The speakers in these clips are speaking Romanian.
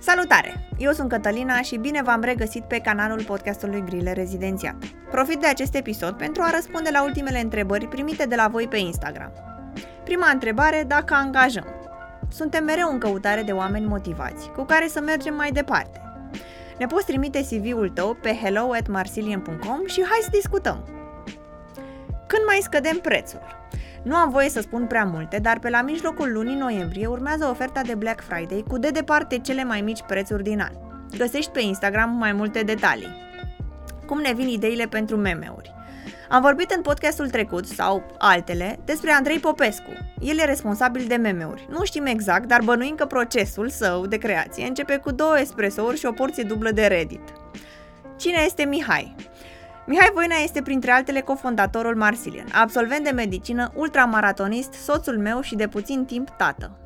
Salutare! Eu sunt Cătălina și bine v-am regăsit pe canalul podcastului Grile Rezidențiat. Profit de acest episod pentru a răspunde la ultimele întrebări primite de la voi pe Instagram. Prima întrebare, dacă angajăm. Suntem mereu în căutare de oameni motivați, cu care să mergem mai departe. Ne poți trimite CV-ul tău pe hello at marsilien.com și hai să discutăm. Când mai scădem prețul? Nu am voie să spun prea multe, dar pe la mijlocul lunii noiembrie urmează oferta de Black Friday cu de departe cele mai mici prețuri din an. Găsești pe Instagram mai multe detalii. Cum ne vin ideile pentru meme-uri? Am vorbit în podcastul trecut, sau altele, despre Andrei Popescu. El e responsabil de meme-uri. Nu știm exact, dar bănuim că procesul său de creație începe cu două espressouri și o porție dublă de Reddit. Cine este Mihai? Mihai Voina este printre altele cofondatorul Marsilian, absolvent de medicină, ultramaratonist, soțul meu și de puțin timp tată.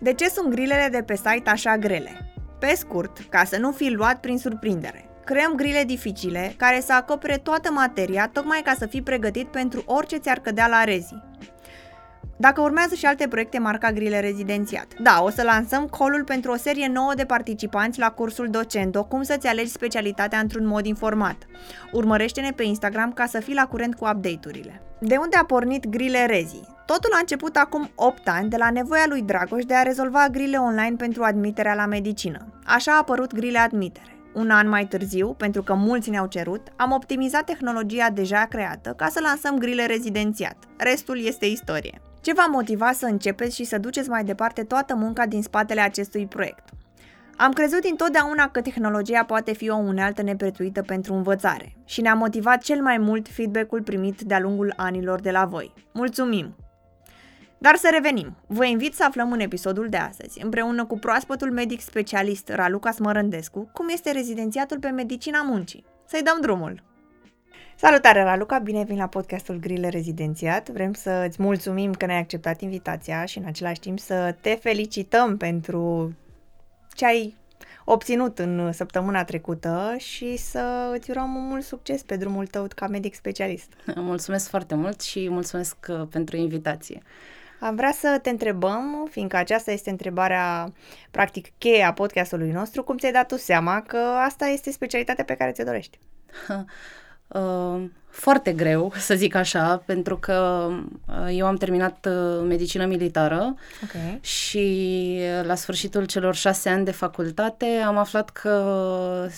De ce sunt grilele de pe site așa grele? Pe scurt, ca să nu fii luat prin surprindere, creăm grile dificile care să acopere toată materia tocmai ca să fii pregătit pentru orice ți-ar cădea la rezi. Dacă urmează și alte proiecte marca Grile Rezidențiat. Da, o să lansăm colul pentru o serie nouă de participanți la cursul Docendo, cum să-ți alegi specialitatea într-un mod informat. Urmărește-ne pe Instagram ca să fii la curent cu update-urile. De unde a pornit Grile Rezi? Totul a început acum 8 ani de la nevoia lui Dragoș de a rezolva grile online pentru admiterea la medicină. Așa a apărut Grile Admitere. Un an mai târziu, pentru că mulți ne-au cerut, am optimizat tehnologia deja creată ca să lansăm grile rezidențiat. Restul este istorie. Ce v-a motivat să începeți și să duceți mai departe toată munca din spatele acestui proiect? Am crezut întotdeauna că tehnologia poate fi o unealtă neprețuită pentru învățare și ne-a motivat cel mai mult feedback-ul primit de-a lungul anilor de la voi. Mulțumim! Dar să revenim. Vă invit să aflăm în episodul de astăzi, împreună cu proaspătul medic specialist Raluca Smărândescu, cum este rezidențiatul pe medicina muncii. Să-i dăm drumul! Salutare, Raluca! Bine venit la podcastul Grile Rezidențiat. Vrem să îți mulțumim că ne-ai acceptat invitația și în același timp să te felicităm pentru ce ai obținut în săptămâna trecută și să îți urăm mult succes pe drumul tău ca medic specialist. Mulțumesc foarte mult și mulțumesc uh, pentru invitație. Am vrea să te întrebăm, fiindcă aceasta este întrebarea practic cheie a podcastului nostru, cum ți-ai dat tu seama că asta este specialitatea pe care ți-o dorești? Uh, foarte greu, să zic așa, pentru că uh, eu am terminat uh, medicină militară okay. și la sfârșitul celor șase ani de facultate am aflat că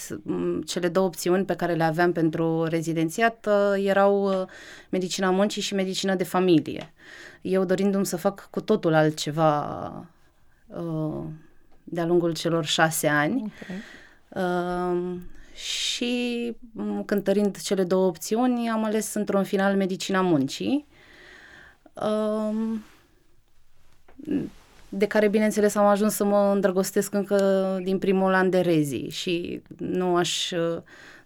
cele două opțiuni pe care le aveam pentru rezidențiat erau medicina muncii și medicina de familie. Eu dorindu-mi să fac cu totul altceva de-a lungul celor șase ani. Okay și cântărind cele două opțiuni am ales într-un final medicina muncii de care bineînțeles am ajuns să mă îndrăgostesc încă din primul an de rezi și nu aș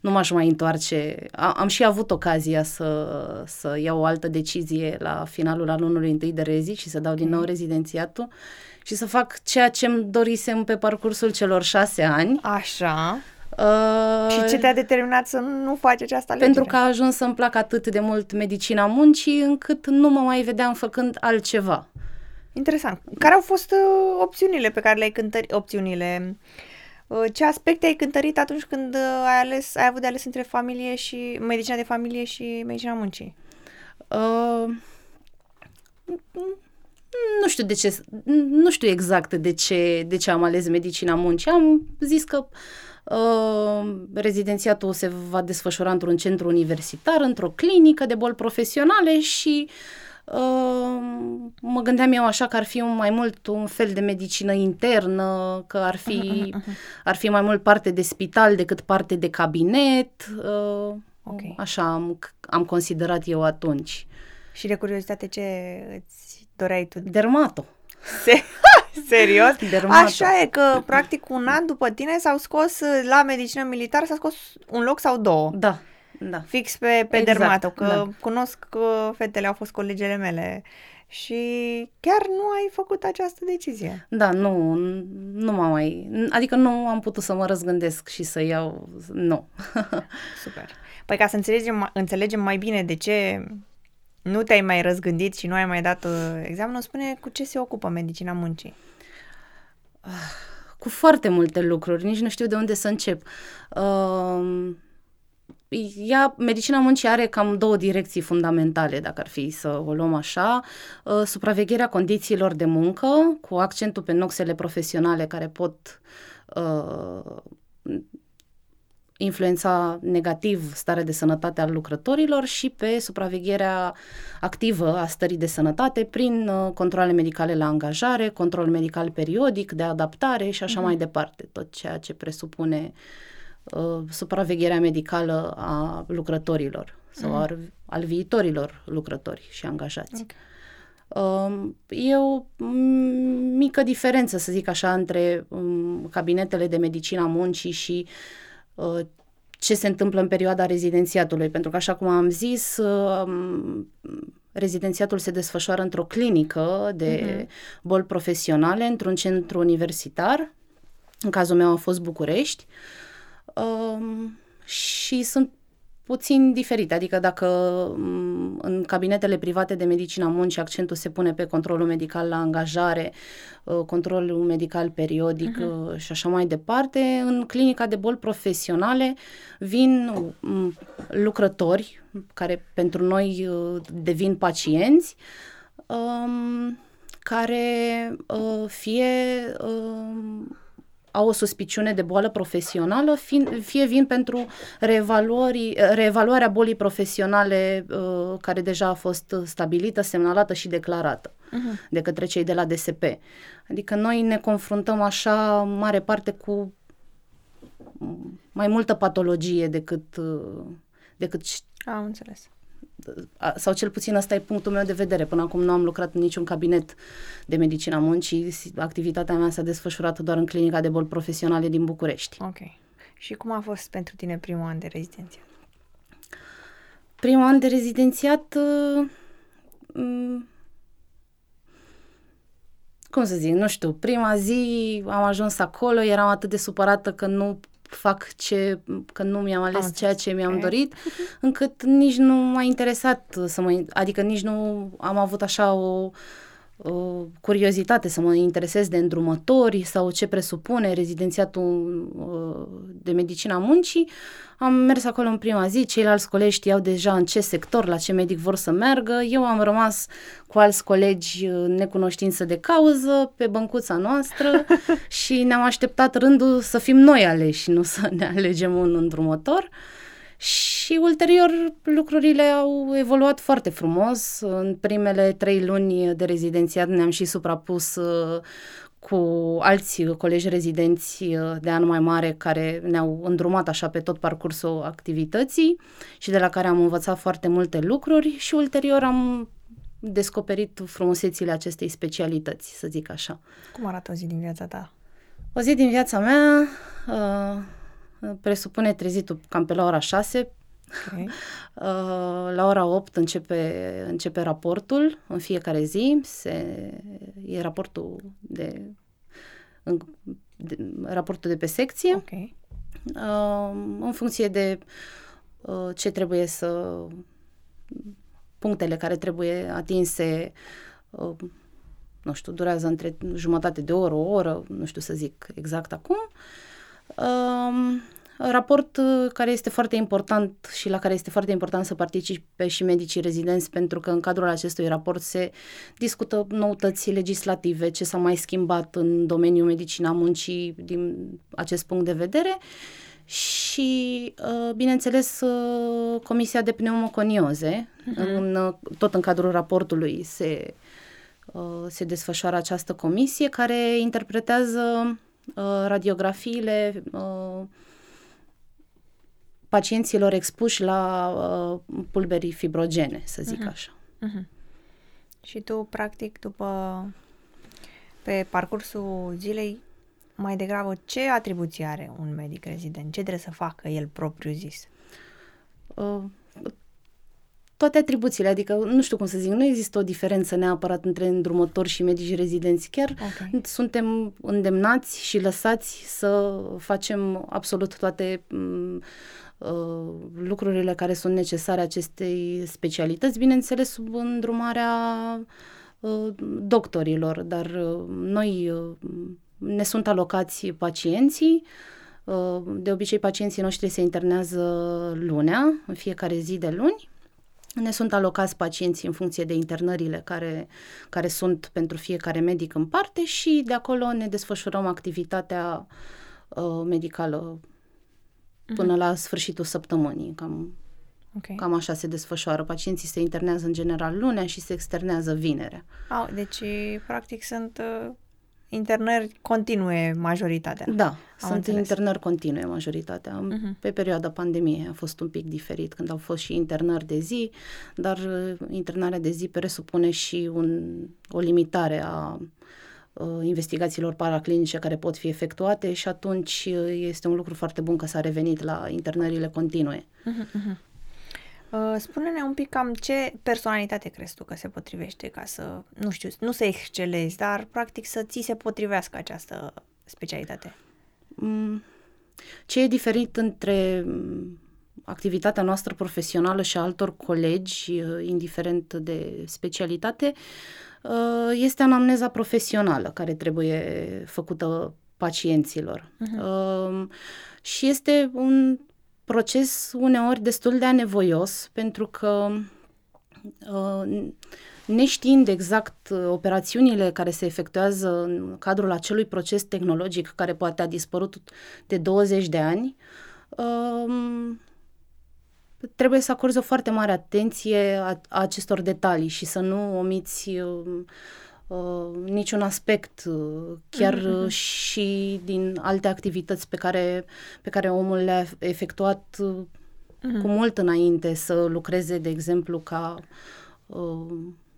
nu m-aș mai întoarce. Am și avut ocazia să, să iau o altă decizie la finalul anului întâi de rezi și să dau din nou rezidențiatul și să fac ceea ce îmi dorisem pe parcursul celor șase ani. Așa. Uh, și ce te-a determinat să nu faci această alegere? Pentru că a ajuns să-mi placă atât de mult medicina muncii, încât nu mă mai vedeam făcând altceva. Interesant. Care au fost uh, opțiunile pe care le-ai cântărit? Opțiunile. Uh, ce aspecte ai cântărit atunci când uh, ai, ales, ai avut de ales între familie și medicina de familie și medicina muncii? Uh, nu știu de ce, nu știu exact de ce, de ce am ales medicina muncii. Am zis că Uh, rezidențiatul se va desfășura într-un centru universitar, într-o clinică de boli profesionale și uh, mă gândeam eu așa că ar fi mai mult un fel de medicină internă, că ar fi, ar fi mai mult parte de spital decât parte de cabinet. Uh, okay. Așa am, am considerat eu atunci. Și de curiozitate ce îți doreai tu? Dermato. Se- Serios? Dermato. Așa e că, practic, un an după tine s-au scos la medicină militară, s-a scos un loc sau două. Da, da. Fix pe, pe exact, dermato, că da. cunosc că fetele au fost colegele mele. Și chiar nu ai făcut această decizie. Da, nu, nu m-am mai... Adică nu am putut să mă răzgândesc și să iau... Nu. Super. Păi ca să înțelegem, înțelegem mai bine de ce nu te-ai mai răzgândit și nu ai mai dat uh, examenul, spune cu ce se ocupă medicina muncii. cu foarte multe lucruri, nici nu știu de unde să încep. Uh, ea, medicina muncii are cam două direcții fundamentale, dacă ar fi să o luăm așa. Uh, supravegherea condițiilor de muncă, cu accentul pe noxele profesionale care pot uh, influența negativ starea de sănătate al lucrătorilor și pe supravegherea activă a stării de sănătate prin uh, controle medicale la angajare, control medical periodic de adaptare și așa mm-hmm. mai departe, tot ceea ce presupune uh, supravegherea medicală a lucrătorilor sau mm-hmm. al, al viitorilor lucrători și angajați. Okay. Uh, e o mică diferență, să zic așa, între um, cabinetele de medicina muncii și uh, Uh, ce se întâmplă în perioada rezidențiatului, pentru că, așa cum am zis, uh, rezidențiatul se desfășoară într-o clinică de uh-huh. boli profesionale, într-un centru universitar, în cazul meu a fost București, uh, și sunt puțin diferite, adică dacă mm, în cabinetele private de medicina muncii accentul se pune pe controlul medical la angajare, uh, controlul medical periodic uh-huh. și așa mai departe, în clinica de boli profesionale vin mm, lucrători care pentru noi uh, devin pacienți, um, care uh, fie um, au o suspiciune de boală profesională, fie vin pentru reevaluarea bolii profesionale uh, care deja a fost stabilită, semnalată și declarată uh-huh. de către cei de la DSP. Adică noi ne confruntăm așa mare parte cu mai multă patologie decât, uh, decât am înțeles sau cel puțin ăsta e punctul meu de vedere. Până acum nu am lucrat în niciun cabinet de medicina muncii. Activitatea mea s-a desfășurat doar în clinica de boli profesionale din București. Ok. Și cum a fost pentru tine primul an de rezidențiat? Primul an de rezidențiat... Uh, cum să zic, nu știu, prima zi am ajuns acolo, eram atât de supărată că nu fac ce, că nu mi-am ales am ceea ce mi-am okay. dorit, încât nici nu m-a interesat să mă, adică nici nu am avut așa o, o curiozitate să mă interesez de îndrumători sau ce presupune rezidențiatul uh, de medicina muncii. Am mers acolo în prima zi, ceilalți colegi știau deja în ce sector, la ce medic vor să meargă. Eu am rămas cu alți colegi necunoștință de cauză pe băncuța noastră și ne-am așteptat rândul să fim noi aleși, nu să ne alegem un îndrumător. Și ulterior lucrurile au evoluat foarte frumos. În primele trei luni de rezidențiat ne-am și suprapus uh, cu alți colegi rezidenți uh, de an mai mare care ne-au îndrumat așa pe tot parcursul activității și de la care am învățat foarte multe lucruri și ulterior am descoperit frumusețile acestei specialități, să zic așa. Cum arată o zi din viața ta? O zi din viața mea uh, presupune trezitul cam pe la ora 6. Okay. Uh, la ora 8 începe, începe raportul în fiecare zi. Se, e raportul de, în, de, raportul de pe secție. Okay. Uh, în funcție de uh, ce trebuie să punctele care trebuie atinse uh, nu știu, durează între jumătate de oră, o oră, nu știu să zic exact acum. Um, raport uh, care este foarte important și la care este foarte important să participe și medicii rezidenți pentru că în cadrul acestui raport se discută noutăți legislative, ce s-a mai schimbat în domeniul medicina muncii din acest punct de vedere și, uh, bineînțeles, uh, Comisia de Pneumoconioze, uh-huh. în, tot în cadrul raportului se, se desfășoară această comisie care interpretează radiografiile pacienților expuși la uh, pulberii fibrogene, să zic uh-huh. așa. Uh-huh. Și tu, practic, după pe parcursul zilei, mai degrabă, ce atribuții are un medic rezident? Ce trebuie să facă el propriu zis? Uh, toate atribuțiile, adică nu știu cum să zic, nu există o diferență neapărat între îndrumători și medici rezidenți. Chiar okay. suntem îndemnați și lăsați să facem absolut toate m- Uh, lucrurile care sunt necesare acestei specialități, bineînțeles sub îndrumarea uh, doctorilor, dar uh, noi ne sunt alocați pacienții. Uh, de obicei, pacienții noștri se internează lunea, în fiecare zi de luni. Ne sunt alocați pacienții în funcție de internările care, care sunt pentru fiecare medic în parte și de acolo ne desfășurăm activitatea uh, medicală până uh-huh. la sfârșitul săptămânii. Cam, okay. cam așa se desfășoară. Pacienții se internează în general lunea și se externează vinerea. Au, deci, practic, sunt uh, internări continue majoritatea. Da, Am sunt înțeles. internări continue majoritatea. Uh-huh. Pe perioada pandemiei a fost un pic diferit, când au fost și internări de zi, dar uh, internarea de zi presupune și un, o limitare a uh, investigațiilor paraclinice care pot fi efectuate și atunci uh, este un lucru foarte bun că s-a revenit la internările continue. Uh-huh, uh-huh. Uh, spune-ne un pic cam ce personalitate crezi tu că se potrivește ca să, nu știu, nu să excelezi, dar practic să ți se potrivească această specialitate. Mm, ce e diferit între mm, activitatea noastră profesională și a altor colegi, uh, indiferent de specialitate, uh, este anamneza profesională care trebuie făcută pacienților. Uh-huh. Și este un proces uneori destul de anevoios pentru că uh, neștiind exact uh, operațiunile care se efectuează în cadrul acelui proces tehnologic care poate a dispărut de 20 de ani, uh, trebuie să acorzi o foarte mare atenție a, a acestor detalii și să nu omiți Uh, niciun aspect, uh, chiar mm-hmm. și din alte activități pe care, pe care omul le-a efectuat mm-hmm. cu mult înainte să lucreze, de exemplu, ca uh,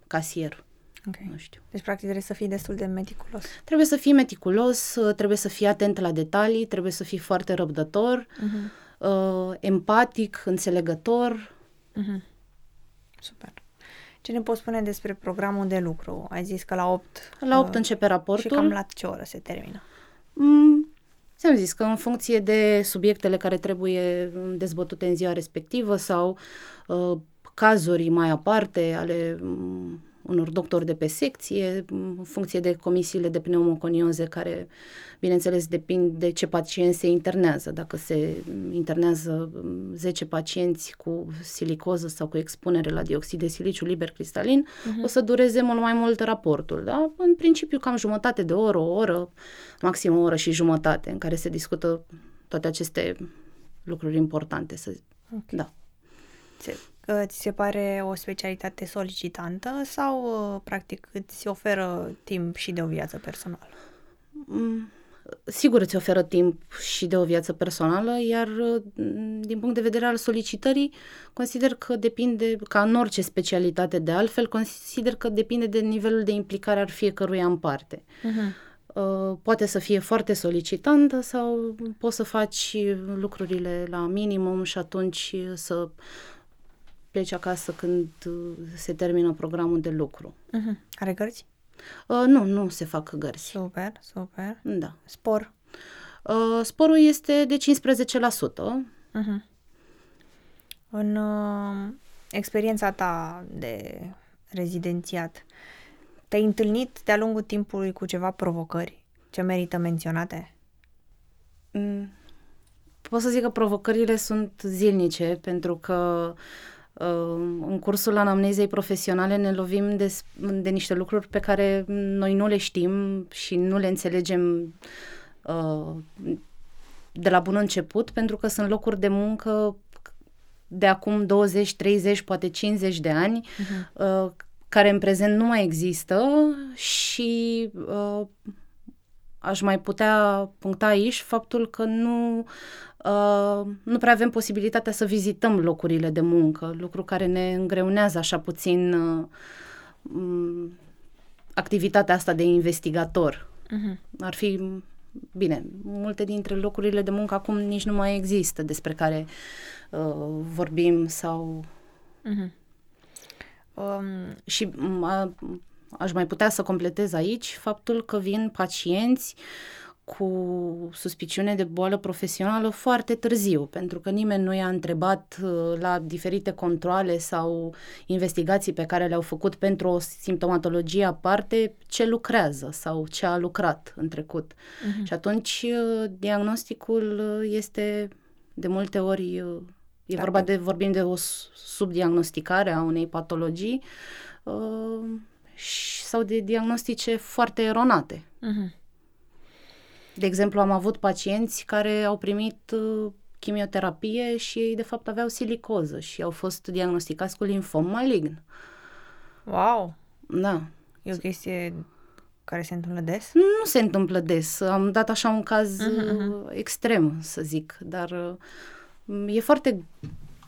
casier. Okay. Nu știu. Deci, practic, trebuie să fii destul de meticulos. Trebuie să fii meticulos, trebuie să fii atent la detalii, trebuie să fii foarte răbdător, mm-hmm. Uh, empatic, înțelegător. Mm-hmm. Super. Ce ne poți spune despre programul de lucru? Ai zis că la 8... La 8 uh, începe raportul. Și cam la ce oră se termină? Mm, ți-am zis că în funcție de subiectele care trebuie dezbătute în ziua respectivă sau uh, cazuri mai aparte ale um, unor doctori de pe secție, în funcție de comisiile de pneumoconioze care, bineînțeles, depind de ce pacient se internează. Dacă se internează 10 um, pacienți cu silicoză sau cu expunere la dioxid de siliciu liber cristalin, uh-huh. o să dureze mult mai mult raportul. Da? În principiu, cam jumătate de oră, o oră, maxim o oră și jumătate, în care se discută toate aceste lucruri importante. Să... Okay. Da. Ți se pare o specialitate solicitantă sau, uh, practic, îți oferă timp și de o viață personală? Mm, sigur îți oferă timp și de o viață personală, iar uh, din punct de vedere al solicitării, consider că depinde, ca în orice specialitate de altfel, consider că depinde de nivelul de implicare al fiecăruia în parte. Uh-huh. Poate să fie foarte solicitantă sau poți să faci lucrurile la minimum și atunci să pleci acasă când uh, se termină programul de lucru. Uh-huh. Are gărzi? Uh, nu, nu se fac gărzi. Super, super. Da. Spor? Uh, sporul este de 15%. Uh-huh. În uh, experiența ta de rezidențiat, te-ai întâlnit de-a lungul timpului cu ceva provocări ce merită menționate? Mm. Pot să zic că provocările sunt zilnice, pentru că uh, în cursul anamnezei profesionale ne lovim de, de niște lucruri pe care noi nu le știm și nu le înțelegem uh, de la bun început, pentru că sunt locuri de muncă de acum 20, 30, poate 50 de ani, uh-huh. care în prezent nu mai există și uh, aș mai putea puncta aici faptul că nu Uh, nu prea avem posibilitatea să vizităm locurile de muncă, lucru care ne îngreunează așa puțin uh, activitatea asta de investigator. Uh-huh. Ar fi bine, multe dintre locurile de muncă acum nici nu mai există despre care uh, vorbim sau uh-huh. um, și uh, aș mai putea să completez aici faptul că vin pacienți cu suspiciune de boală profesională foarte târziu, pentru că nimeni nu i-a întrebat uh, la diferite controle sau investigații pe care le-au făcut pentru o simptomatologie aparte ce lucrează sau ce a lucrat în trecut. Uh-huh. Și atunci uh, diagnosticul uh, este de multe ori e da, vorba de vorbim de o subdiagnosticare a unei patologii uh, sau de diagnostice foarte eronate. Uh-huh. De exemplu, am avut pacienți care au primit uh, chimioterapie și ei de fapt aveau silicoză și au fost diagnosticați cu linfom malign. Wow! Da. E o chestie care se întâmplă des? Nu se întâmplă des. Am dat așa un caz uh-huh, uh-huh. extrem, să zic, dar uh, e foarte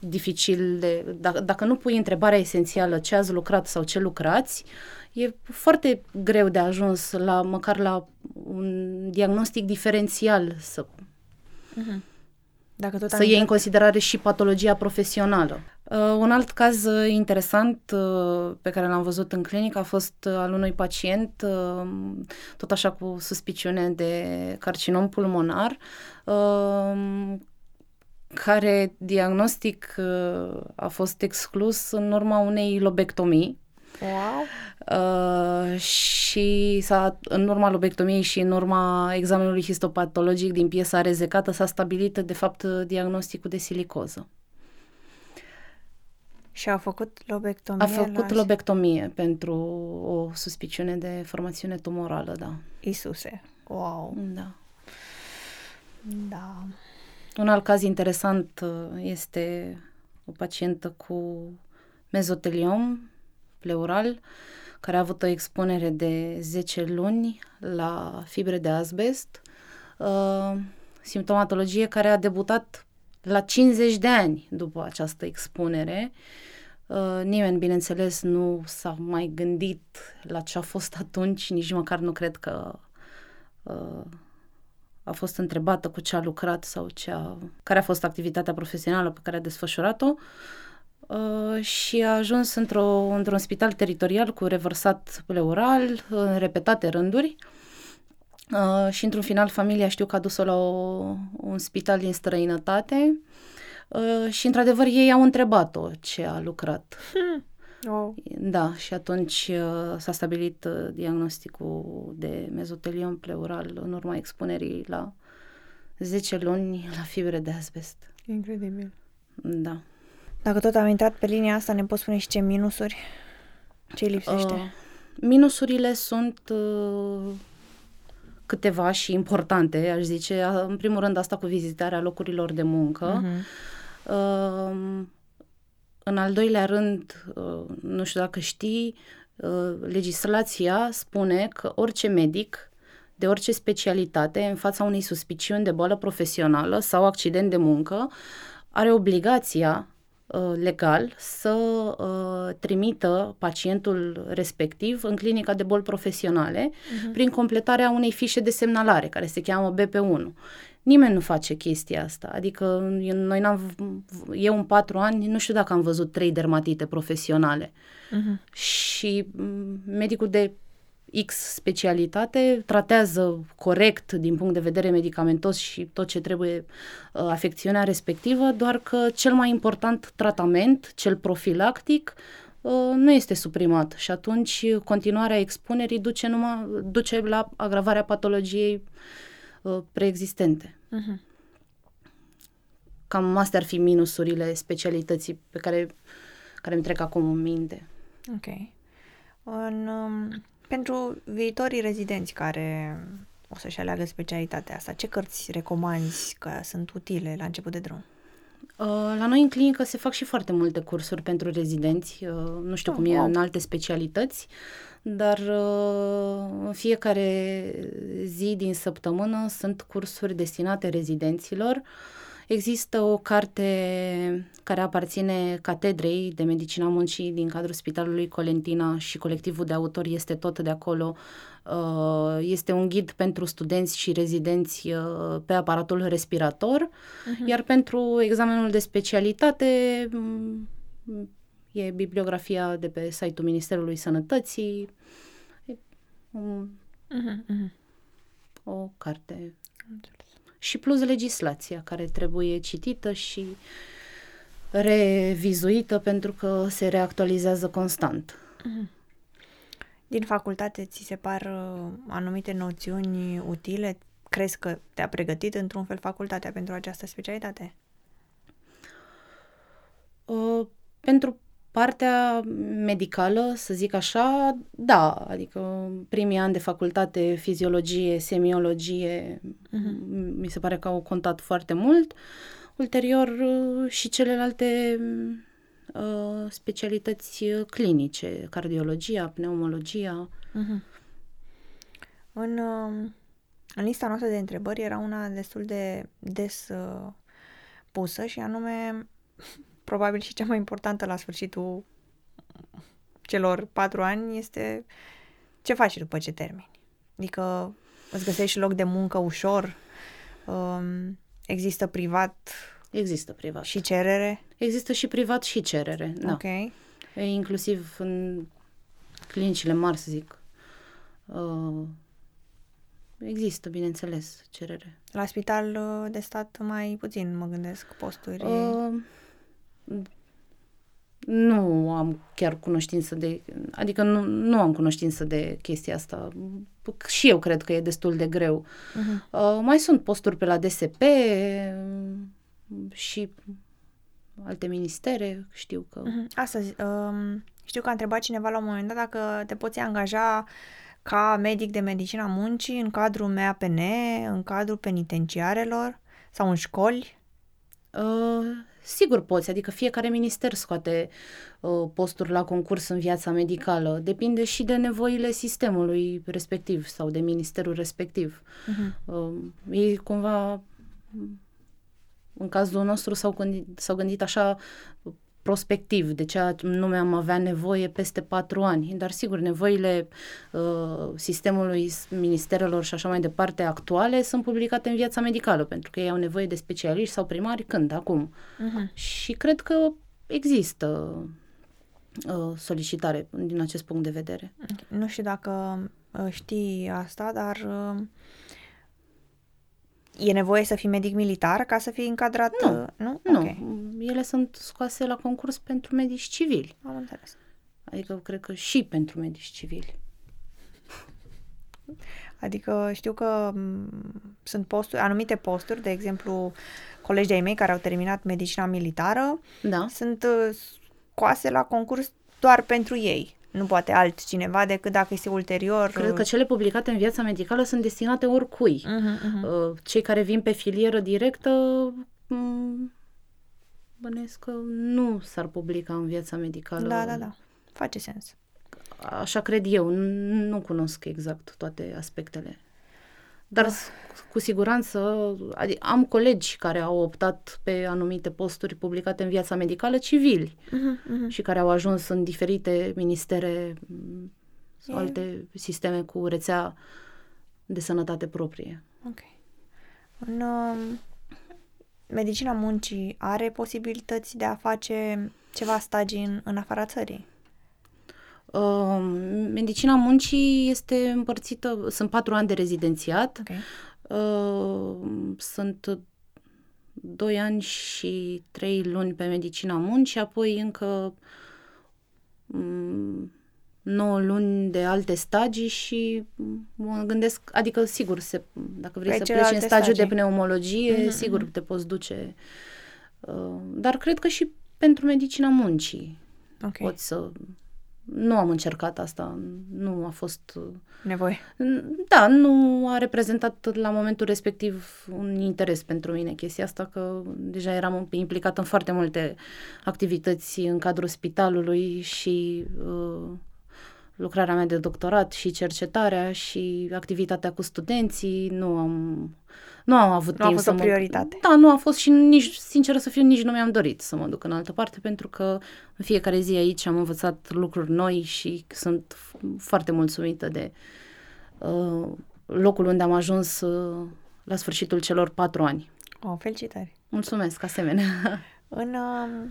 dificil de... Dacă, dacă nu pui întrebarea esențială ce ați lucrat sau ce lucrați, e foarte greu de ajuns la măcar la un diagnostic diferențial să, uh-huh. Dacă tot să iei în considerare și patologia profesională. Uh, un alt caz uh, interesant uh, pe care l-am văzut în clinică a fost uh, al unui pacient, uh, tot așa cu suspiciune de carcinom pulmonar, uh, care diagnostic uh, a fost exclus în urma unei lobectomii Wow. Uh, și s-a, în urma lobectomiei și în urma examenului histopatologic din piesa rezecată s-a stabilit de fapt diagnosticul de silicoză. Și a făcut lobectomie? A făcut la... lobectomie pentru o suspiciune de formațiune tumorală, da. Isuse, wow. Da. Da. Un alt caz interesant uh, este o pacientă cu mezoteliom pleural, care a avut o expunere de 10 luni la fibre de asbest, uh, simptomatologie care a debutat la 50 de ani după această expunere. Uh, nimeni, bineînțeles, nu s-a mai gândit la ce a fost atunci, nici măcar nu cred că uh, a fost întrebată cu ce a lucrat sau ce a, care a fost activitatea profesională pe care a desfășurat-o. Uh, Uh, și a ajuns într-o, într-un spital teritorial cu revărsat pleural în repetate rânduri uh, și într-un final familia știu că a dus-o la o, un spital din străinătate uh, și într-adevăr ei au întrebat-o ce a lucrat. Hmm. Oh. Da, și atunci uh, s-a stabilit uh, diagnosticul de mezoteliom pleural în urma expunerii la 10 luni la fibre de asbest. Incredibil. Da. Dacă tot am intrat pe linia asta, ne poți spune și ce minusuri? Ce lipsește? Uh, minusurile sunt uh, câteva și importante, aș zice. În primul rând asta cu vizitarea locurilor de muncă. Uh-huh. Uh, în al doilea rând, uh, nu știu dacă știi, uh, legislația spune că orice medic de orice specialitate, în fața unei suspiciuni de boală profesională sau accident de muncă, are obligația Uh, legal să uh, trimită pacientul respectiv în clinica de boli profesionale uh-huh. prin completarea unei fișe de semnalare care se cheamă BP1. Nimeni nu face chestia asta. Adică noi n-am, eu în patru ani nu știu dacă am văzut trei dermatite profesionale. Uh-huh. Și mm, medicul de X specialitate, tratează corect din punct de vedere medicamentos și tot ce trebuie uh, afecțiunea respectivă, doar că cel mai important tratament, cel profilactic, uh, nu este suprimat și atunci continuarea expunerii duce, numai, duce la agravarea patologiei uh, preexistente. Uh-huh. Cam astea ar fi minusurile specialității pe care, care îmi trec acum în minte. Ok. În, um pentru viitorii rezidenți care o să-și aleagă specialitatea asta, ce cărți recomanzi că sunt utile la început de drum? Uh, la noi în clinică se fac și foarte multe cursuri pentru rezidenți, uh, nu știu oh, cum e wow. în alte specialități, dar uh, în fiecare zi din săptămână sunt cursuri destinate rezidenților Există o carte care aparține catedrei de medicina muncii din cadrul Spitalului Colentina și colectivul de autori este tot de acolo. Uh, este un ghid pentru studenți și rezidenți uh, pe aparatul respirator, uh-huh. iar pentru examenul de specialitate mm, e bibliografia de pe site-ul Ministerului Sănătății. Uh-huh, uh-huh o carte. Și plus legislația care trebuie citită și revizuită pentru că se reactualizează constant. Mhm. Din facultate ți se par uh, anumite noțiuni utile? Crezi că te-a pregătit într-un fel facultatea pentru această specialitate? Uh, pentru partea medicală, să zic așa, da, adică primii ani de facultate, fiziologie, semiologie, uh-huh. mi se pare că au contat foarte mult. Ulterior uh, și celelalte uh, specialități clinice, cardiologia, pneumologia. Uh-huh. În, uh, în lista noastră de întrebări era una destul de des uh, pusă și anume probabil și cea mai importantă la sfârșitul celor patru ani este ce faci după ce termini. Adică îți găsești loc de muncă ușor, um, există privat Există privat. Și cerere? Există și privat și cerere, da. Ok. E, inclusiv în clinicile mari, să zic. Uh, există, bineînțeles, cerere. La spital uh, de stat mai puțin, mă gândesc, posturi. Uh, nu am chiar cunoștință de, adică nu, nu am cunoștință de chestia asta. Și eu cred că e destul de greu. Uh-huh. Uh, mai sunt posturi pe la DSP și alte ministere, știu că... Uh-huh. Astăzi, um, știu că a întrebat cineva la un moment dat dacă te poți angaja ca medic de medicina muncii în cadrul MAPN, în cadrul penitenciarelor sau în școli. Uh, Sigur poți, adică fiecare minister scoate uh, posturi la concurs în viața medicală. Depinde și de nevoile sistemului respectiv sau de ministerul respectiv. Uh-huh. Uh, ei cumva, în cazul nostru, s-au gândit, s-au gândit așa prospectiv, de ce nume am avea nevoie peste patru ani. Dar sigur, nevoile uh, sistemului, ministerelor și așa mai departe actuale sunt publicate în viața medicală, pentru că ei au nevoie de specialiști sau primari când, acum. Uh-huh. Și cred că există uh, solicitare din acest punct de vedere. Nu știu dacă uh, știi asta, dar uh, E nevoie să fii medic militar ca să fii încadrat? Nu, uh, nu? nu. Okay. Ele sunt scoase la concurs pentru medici civili. Am înțeles. Adică cred că și pentru medici civili. Adică știu că sunt posturi, anumite posturi, de exemplu, colegi de-ai mei care au terminat medicina militară, da. sunt uh, scoase la concurs doar pentru ei nu poate altcineva decât dacă este ulterior. Cred că cele publicate în viața medicală sunt destinate oricui. Uh-huh, uh-huh. Cei care vin pe filieră directă mm, bănesc că nu s-ar publica în viața medicală. Da, da, da. Face sens. Așa cred eu. Nu cunosc exact toate aspectele. Dar da. cu siguranță adică am colegi care au optat pe anumite posturi publicate în viața medicală civili uh-huh, uh-huh. și care au ajuns în diferite ministere sau yeah. alte sisteme cu rețea de sănătate proprie. Ok. În uh, medicina muncii are posibilități de a face ceva stagii în, în afara țării? Uh, medicina muncii este împărțită, sunt patru ani de rezidențiat, okay. uh, sunt doi ani și trei luni pe medicina muncii, apoi încă um, 9 luni de alte stagii și mă gândesc, adică sigur, se, dacă vrei Pe să pleci în stagiu stagii. de pneumologie, mm-hmm. sigur te poți duce. Uh, dar cred că și pentru medicina muncii okay. poți să nu am încercat asta, nu a fost... Uh, Nevoie. Da, nu a reprezentat la momentul respectiv un interes pentru mine chestia asta, că deja eram implicat în foarte multe activități în cadrul spitalului și uh, lucrarea mea de doctorat și cercetarea și activitatea cu studenții, nu am nu am avut nu timp a fost să o prioritate. Mă... Da, nu a fost și nici, sincer să fiu, nici nu mi-am dorit să mă duc în altă parte, pentru că în fiecare zi aici am învățat lucruri noi și sunt foarte mulțumită de uh, locul unde am ajuns uh, la sfârșitul celor patru ani. O, felicitări! Mulțumesc, asemenea! în uh,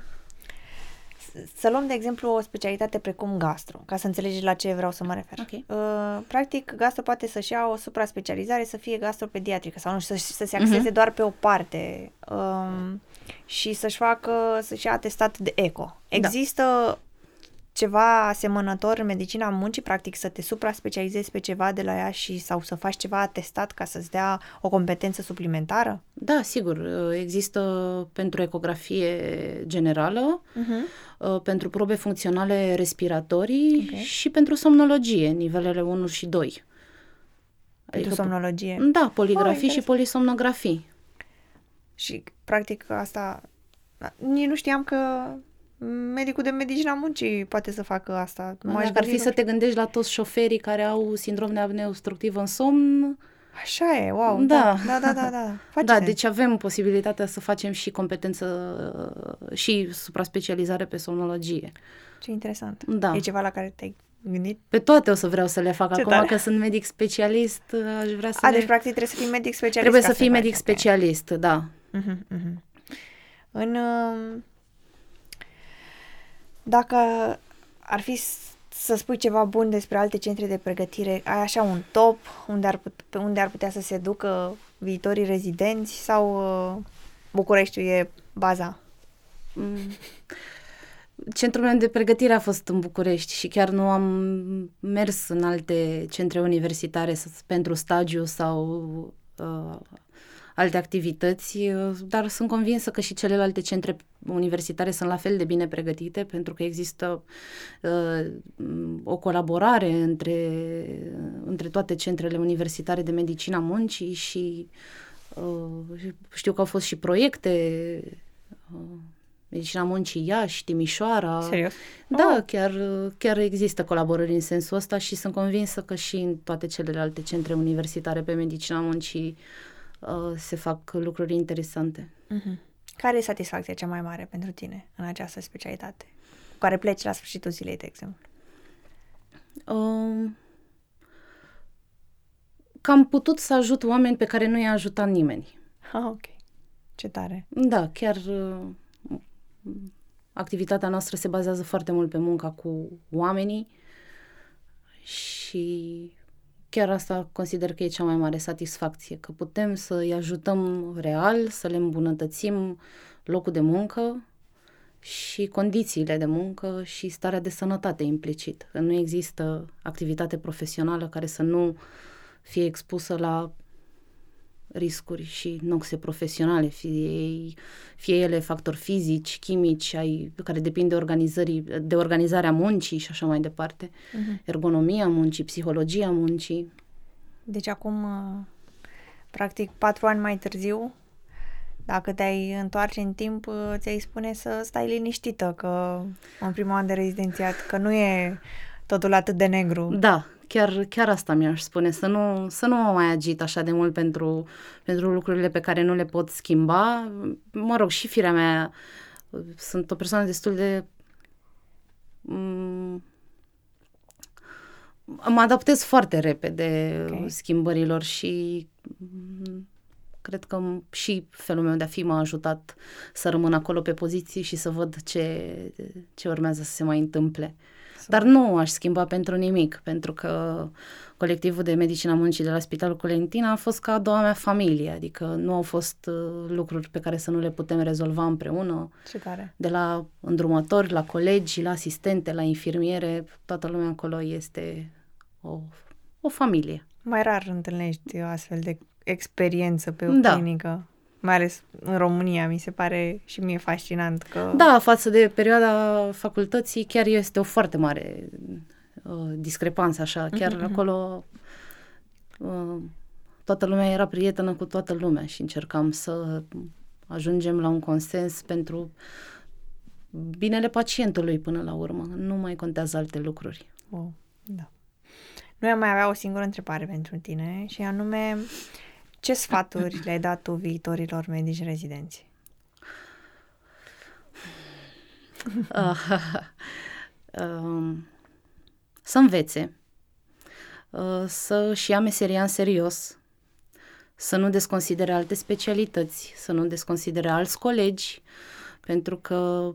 să luăm, de exemplu, o specialitate precum gastro, ca să înțelegi la ce vreau să mă refer. Ok. Uh, practic, gastro poate să-și ia o supra-specializare, să fie gastropediatrică sau nu, să, să se axeze Mhm. doar pe o parte um, și să-și facă, să-și ia atestat de eco. Da. Există ceva asemănător în medicina muncii, practic să te supra-specializezi pe ceva de la ea și sau să faci ceva atestat ca să-ți dea o competență suplimentară? Da, sigur, uh, există pentru ecografie generală, Uh-huh. uh, pentru probe funcționale respiratorii Ok. și pentru somnologie, nivelele 1 și 2. Pentru Adică- somnologie. Da, poligrafii și interesant. polisomnografii. Și, practic, asta... Nici nu știam că medicul de medicina muncii poate să facă asta. M-aș Dacă ar gândi, fi nu să te gândești la toți șoferii care au sindrom de apnee obstructivă în somn, Așa e, wow, Da. da, da, da, da. da. Face da, sens. deci avem posibilitatea să facem și competență uh, și supra-specializare pe somnologie. Ce interesant. Da. E ceva la care te-ai gândit? Pe toate o să vreau să le fac. Ce Acum tare. că sunt medic specialist, uh, aș vrea să A, le... deci, practic, trebuie să fii medic specialist. Trebuie ca să fii faci, medic ok. specialist, da. Mhm, mhm. În... um, Dacă ar fi s- să spui ceva bun despre alte centre de pregătire, ai așa un top unde ar, put- pe unde ar putea să se ducă viitorii rezidenți sau uh, Bucureștiul e baza? Mm. Centrul meu de pregătire a fost în București și chiar nu am mers în alte centre universitare să- pentru stagiu sau uh, alte activități, uh, dar sunt convinsă că și celelalte centre universitare sunt la fel de bine pregătite pentru că există uh, o colaborare între, între toate centrele universitare de medicina muncii și uh, știu că au fost și proiecte uh, Medicina Muncii Iași, Timișoara. Serios? Da, Oh. chiar, chiar există colaborări în sensul ăsta și sunt convinsă că și în toate celelalte centre universitare pe Medicina Muncii uh, se fac lucruri interesante. Mhm. Care e satisfacția cea mai mare pentru tine în această specialitate? Cu care pleci la sfârșitul zilei, de exemplu. Uh, că am putut să ajut oameni pe care nu i-a ajutat nimeni. Ah, ok. Ce tare. Da, chiar uh, activitatea noastră se bazează foarte mult pe munca cu oamenii și chiar asta consider că e cea mai mare satisfacție, că putem să îi ajutăm real, să le îmbunătățim locul de muncă și condițiile de muncă și starea de sănătate implicit. Că nu există activitate profesională care să nu fie expusă la riscuri și noxe profesionale, fie, ei- fie ele factori fizici, chimici, ai, care depind de, organizării, de organizarea muncii și așa mai departe, Mhm. ergonomia muncii, psihologia muncii. Deci acum, uh, practic, patru ani mai târziu, dacă te-ai întoarce în timp, uh, ți-ai spune să stai liniștită, că în primul an de rezidențiat, că nu e totul atât de negru. Da, chiar, chiar asta mi-aș spune, să nu, să nu mă mai agit așa de mult pentru, pentru lucrurile pe care nu le pot schimba. Mă rog, și firea mea, sunt o persoană destul de... mm, mă adaptez foarte repede Ok. okay. schimbărilor și mm, cred că și felul meu de a fi m-a ajutat să rămân acolo pe poziții și să văd ce, ce urmează să se mai întâmple. Dar nu aș schimba pentru nimic, pentru că colectivul de medicina muncii de la Spitalul Colentina a fost ca a doua mea familie, adică nu au fost uh, lucruri pe care să nu le putem rezolva împreună, Ce tare. de la îndrumători, la colegi, la asistente, la infirmiere, toată lumea acolo este o, o familie. Mai rar întâlnești astfel de experiență pe o Da. clinică, mai ales în România, mi se pare și mie fascinant că... Da, față de perioada facultății, chiar este o foarte mare uh, discrepanță, așa. Chiar Mhm, mhm. acolo uh, toată lumea era prietenă cu toată lumea și încercam să ajungem la un consens pentru binele pacientului până la urmă. Nu mai contează alte lucruri. Wow, da. Noi am mai avea o singură întrebare pentru tine și anume, ce sfaturi le-ai dat tu viitorilor medici rezidenți? Um, să învețe, uh, să și ia meseria în serios, să nu desconsidere alte specialități, să nu desconsidere alți colegi, pentru că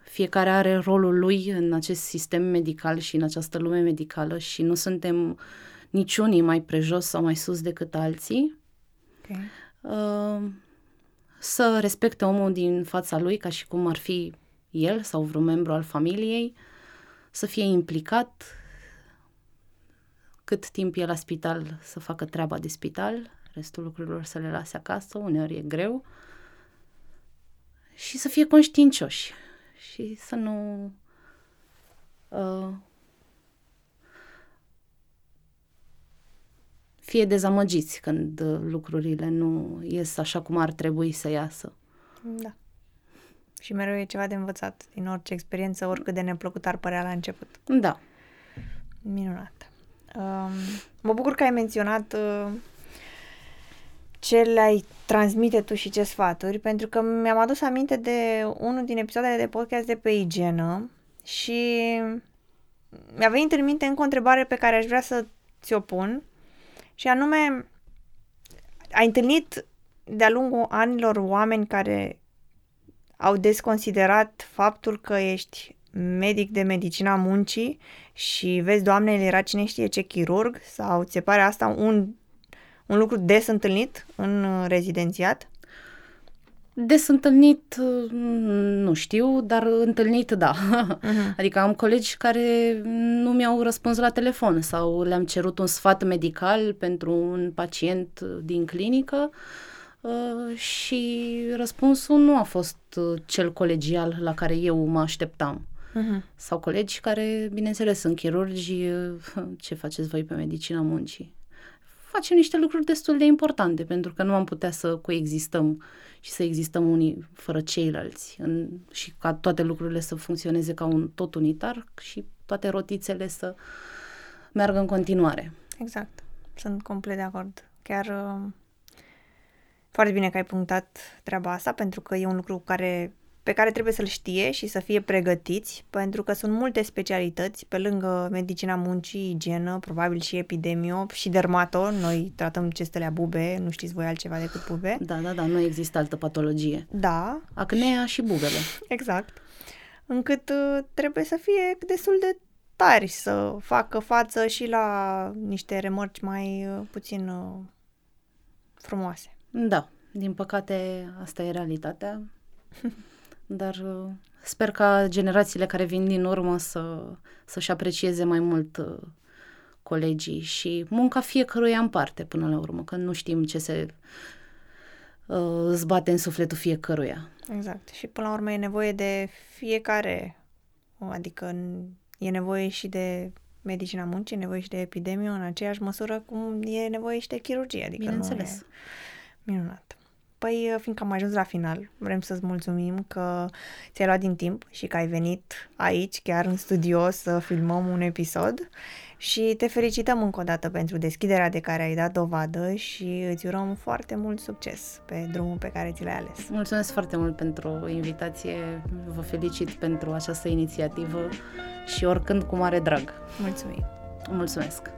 fiecare are rolul lui în acest sistem medical și în această lume medicală și nu suntem niciunii mai prejos sau mai sus decât alții. Okay. Uh, să respecte omul din fața lui ca și cum ar fi el sau vreun membru al familiei, să fie implicat cât timp e la spital să facă treaba de spital, restul lucrurilor să le lase acasă, uneori e greu, și să fie conștiincioși și să nu uh, fie dezamăgiți când lucrurile nu ies așa cum ar trebui să iasă. Da. Și mereu e ceva de învățat din orice experiență, oricât de neplăcut ar părea la început. Da. Minunat. Um, mă bucur că ai menționat uh, ce le-ai transmite tu și ce sfaturi, pentru că mi-am adus aminte de unul din episoadele de podcast de pe igienă și mi-a venit în minte încă o întrebare pe care aș vrea să ți-o pun și anume, ai întâlnit de-a lungul anilor oameni care au desconsiderat faptul că ești medic de medicina muncii și vezi, Doamne, el era cine știe ce chirurg sau ți se pare asta un, un lucru des întâlnit în rezidențiat? Des întâlnit, nu știu, dar întâlnit, da. Uh-huh. Adică am colegi care nu mi-au răspuns la telefon sau le-am cerut un sfat medical pentru un pacient din clinică uh, și răspunsul nu a fost uh, cel colegial la care eu mă așteptam. Uh-huh. Sau colegi care, bineînțeles, sunt chirurgi, uh, ce faceți voi pe medicina muncii? Facem niște lucruri destul de importante, pentru că nu am putea să coexistăm și să existăm unii fără ceilalți în, și ca toate lucrurile să funcționeze ca un tot unitar și toate rotițele să meargă în continuare. Exact. Sunt complet de acord. Chiar uh, foarte bine că ai punctat treaba asta, pentru că e un lucru care pe care trebuie să-l știe și să fie pregătiți, pentru că sunt multe specialități, pe lângă medicina muncii, igienă, probabil și epidemio și dermato, noi tratăm cestele bube, nu știți voi altceva decât bube. Da, da, da, nu există altă patologie. Da. Acnea și bubele. Exact. Încât uh, trebuie să fie destul de tari să facă față și la niște remărci mai uh, puțin uh, frumoase. Da, din păcate asta e realitatea. dar uh, sper ca generațiile care vin din urmă să, să-și aprecieze mai mult uh, colegii și munca fiecăruia în parte până la urmă, că nu știm ce se uh, zbate în sufletul fiecăruia. Exact. Și până la urmă e nevoie de fiecare, adică e nevoie și de medicina muncii, e nevoie și de epidemie în aceeași măsură cum e nevoie și de chirurgie. Adică Bineînțeles. Nu e minunat. Păi, uh, fiindcă am ajuns la final, vrem să-ți mulțumim că ți-ai luat din timp și că ai venit aici, chiar în studio, să filmăm un episod și te felicităm încă o dată pentru deschiderea de care ai dat dovadă și îți urăm foarte mult succes pe drumul pe care ți l-ai ales. Mulțumesc foarte mult pentru invitație, vă felicit pentru această inițiativă și oricând cu mare drag. Mulțumim! Mulțumesc!